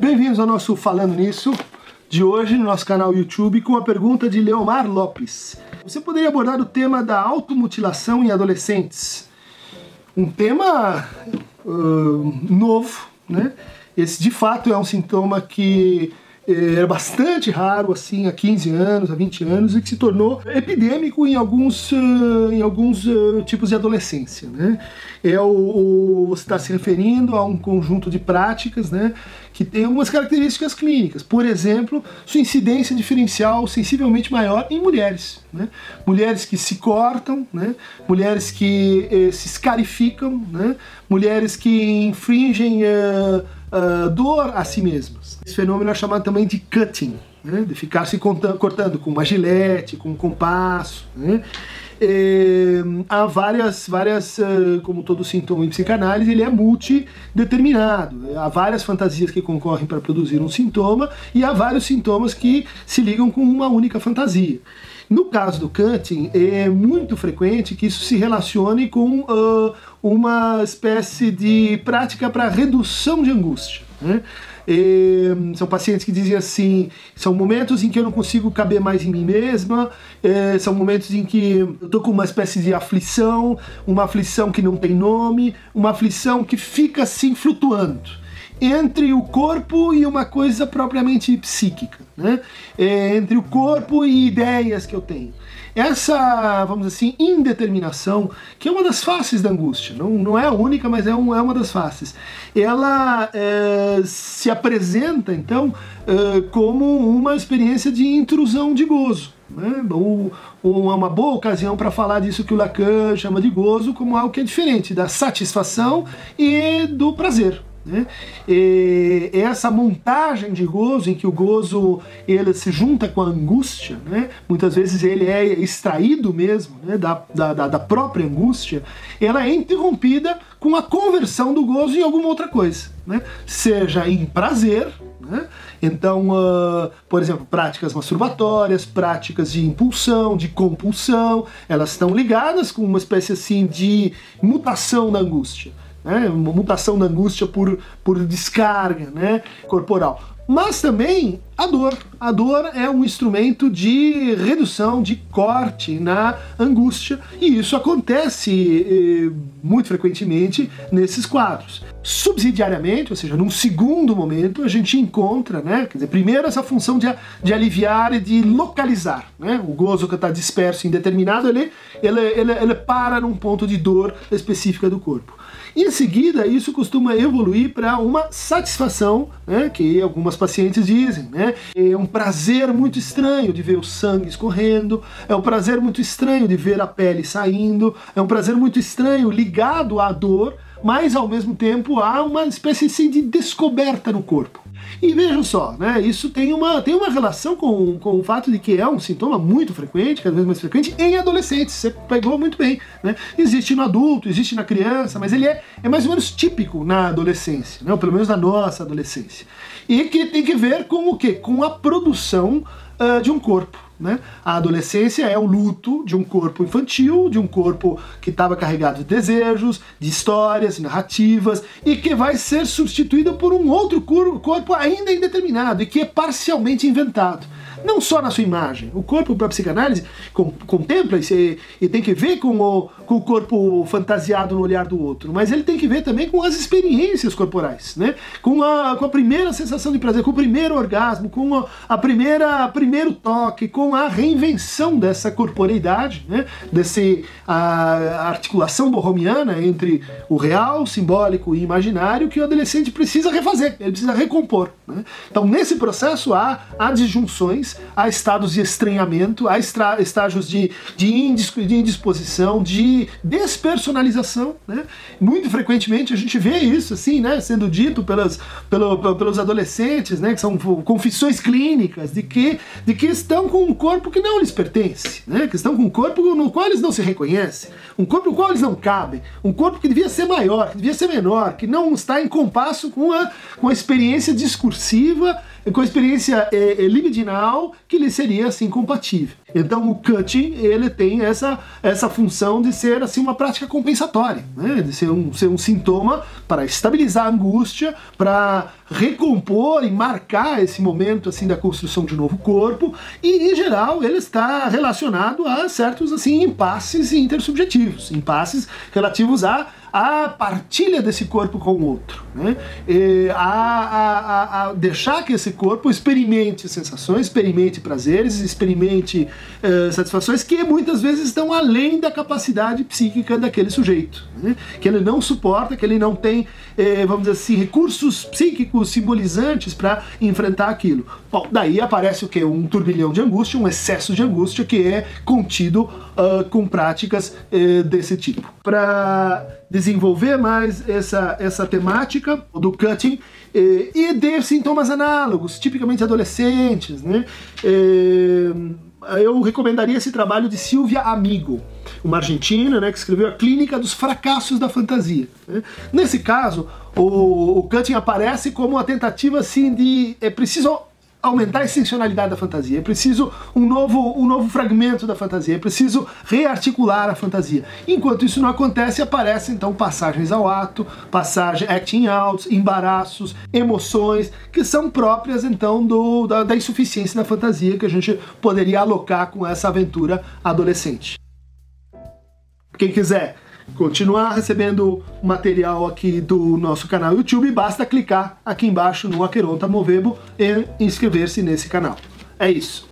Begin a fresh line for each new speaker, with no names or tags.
Bem-vindos ao nosso Falando Nisso de hoje no nosso canal YouTube com a pergunta de Leomar Lopes. Você poderia abordar o tema da automutilação em adolescentes? Um tema uh, novo, né? Esse de fato é um sintoma que eh, era bastante raro assim há 15 anos, há 20 anos e que se tornou epidêmico em alguns, uh, em alguns uh, tipos de adolescência. Né? É o, o você está se referindo a um conjunto de práticas né, que tem algumas características clínicas. Por exemplo, sua incidência diferencial sensivelmente maior em mulheres. Né? Mulheres que se cortam, né? mulheres que eh, se escarificam, né? mulheres que infringem uh, uh, dor a si mesmas. Esse fenômeno é chamado também de cutting, né? de ficar se cortando com uma gilete, com um compasso. É, há várias, várias, uh, como todo sintoma em psicanálise, ele é multideterminado. Há várias fantasias que concorrem para produzir um sintoma e há vários sintomas que se ligam com uma única fantasia. No caso do cutting, é muito frequente que isso se relacione com uh, uma espécie de prática para redução de angústia. Né? E, são pacientes que dizem assim: são momentos em que eu não consigo caber mais em mim mesma, é, são momentos em que eu estou com uma espécie de aflição, uma aflição que não tem nome, uma aflição que fica assim flutuando entre o corpo e uma coisa propriamente psíquica, né? É, entre o corpo e ideias que eu tenho. Essa, vamos assim, indeterminação, que é uma das faces da angústia, não, não é a única, mas é, um, é uma das faces, ela é, se apresenta, então, é, como uma experiência de intrusão de gozo. Né? Ou, ou é uma boa ocasião para falar disso que o Lacan chama de gozo como algo que é diferente da satisfação e do prazer. Né? E essa montagem de gozo, em que o gozo ele se junta com a angústia, né? muitas vezes ele é extraído mesmo né? da, da, da própria angústia, ela é interrompida com a conversão do gozo em alguma outra coisa, né? seja em prazer, né? Então, uh, por exemplo, práticas masturbatórias, práticas de impulsão, de compulsão, elas estão ligadas com uma espécie assim de mutação da angústia né? mutação da angústia por, por descarga né? corporal. Mas também a dor. A dor é um instrumento de redução, de corte na angústia, e isso acontece eh, muito frequentemente nesses quadros. Subsidiariamente, ou seja, num segundo momento, a gente encontra, né, quer dizer, primeiro essa função de, de aliviar e de localizar. Né? O gozo que está disperso, indeterminado, ele, ele, ele, ele para num ponto de dor específica do corpo. Em seguida, isso costuma evoluir para uma satisfação, né, que algumas pacientes dizem, né? É um prazer muito estranho de ver o sangue escorrendo, é um prazer muito estranho de ver a pele saindo, é um prazer muito estranho ligado à dor, mas ao mesmo tempo há uma espécie assim, de descoberta no corpo. E vejam só, né, isso tem uma, tem uma relação com, com o fato de que é um sintoma muito frequente, cada vez mais frequente, em adolescentes. Você pegou muito bem. Né? Existe no adulto, existe na criança, mas ele é, é mais ou menos típico na adolescência, né? ou pelo menos na nossa adolescência. E que tem que ver com o quê? Com a produção uh, de um corpo. Né? A adolescência é o luto de um corpo infantil, de um corpo que estava carregado de desejos, de histórias, narrativas, e que vai ser substituído por um outro corpo ainda indeterminado e que é parcialmente inventado não só na sua imagem. O corpo para a psicanálise contempla e, e tem que ver com o, com o corpo fantasiado no olhar do outro, mas ele tem que ver também com as experiências corporais, né? com, a, com a primeira sensação de prazer, com o primeiro orgasmo, com a, a primeira primeiro toque, com a reinvenção dessa corporeidade, né? desse a, articulação borromiana entre o real, simbólico e imaginário que o adolescente precisa refazer, ele precisa recompor. Né? Então, nesse processo há, há disjunções há estados de estranhamento, há estágios de, de, indisposição, de despersonalização. Né? Muito frequentemente a gente vê isso assim, né, sendo dito pelas, pelo, pelos adolescentes, né, que são confissões clínicas de que, de que estão com corpo que não lhes pertence, né, que estão com um corpo no qual eles não se reconhecem, um corpo no qual eles não cabem, um corpo que devia ser maior, que devia ser menor, que não está em compasso com a, com a experiência discursiva com a experiência é, é, libidinal que lhe seria assim compatível. Então o cutting ele tem essa, essa função de ser assim uma prática compensatória, né? de ser um, ser um sintoma para estabilizar a angústia, para recompor e marcar esse momento assim da construção de novo corpo e em geral ele está relacionado a certos assim impasses intersubjetivos, impasses relativos a a partilha desse corpo com o outro, né? a, a, a, deixar que esse corpo experimente sensações, experimente prazeres, experimente uh, satisfações que muitas vezes estão além da capacidade psíquica daquele sujeito, né? que ele não suporta, que ele não tem, eh, vamos dizer assim, recursos psíquicos simbolizantes para enfrentar aquilo. Bom, daí aparece o que? Um turbilhão de angústia, um excesso de angústia que é contido uh, com práticas uh, desse tipo. Para desenvolver mais essa, essa temática do cutting eh, e de sintomas análogos, tipicamente adolescentes. Né? Eh, eu recomendaria esse trabalho de Silvia Amigo, uma argentina né, que escreveu A Clínica dos Fracassos da Fantasia. Né? Nesse caso, o, o cutting aparece como uma tentativa assim de é preciso aumentar a extensionalidade da fantasia, é preciso um novo, um novo fragmento da fantasia, é preciso rearticular a fantasia. Enquanto isso não acontece, aparecem então passagens ao ato, passagem acting outs, embaraços, emoções, que são próprias então do, da, da insuficiência da fantasia que a gente poderia alocar com essa aventura adolescente. Quem quiser continuar recebendo material aqui do nosso canal YouTube, basta clicar aqui embaixo no Aqueronta Movebo e inscrever-se nesse canal. É isso.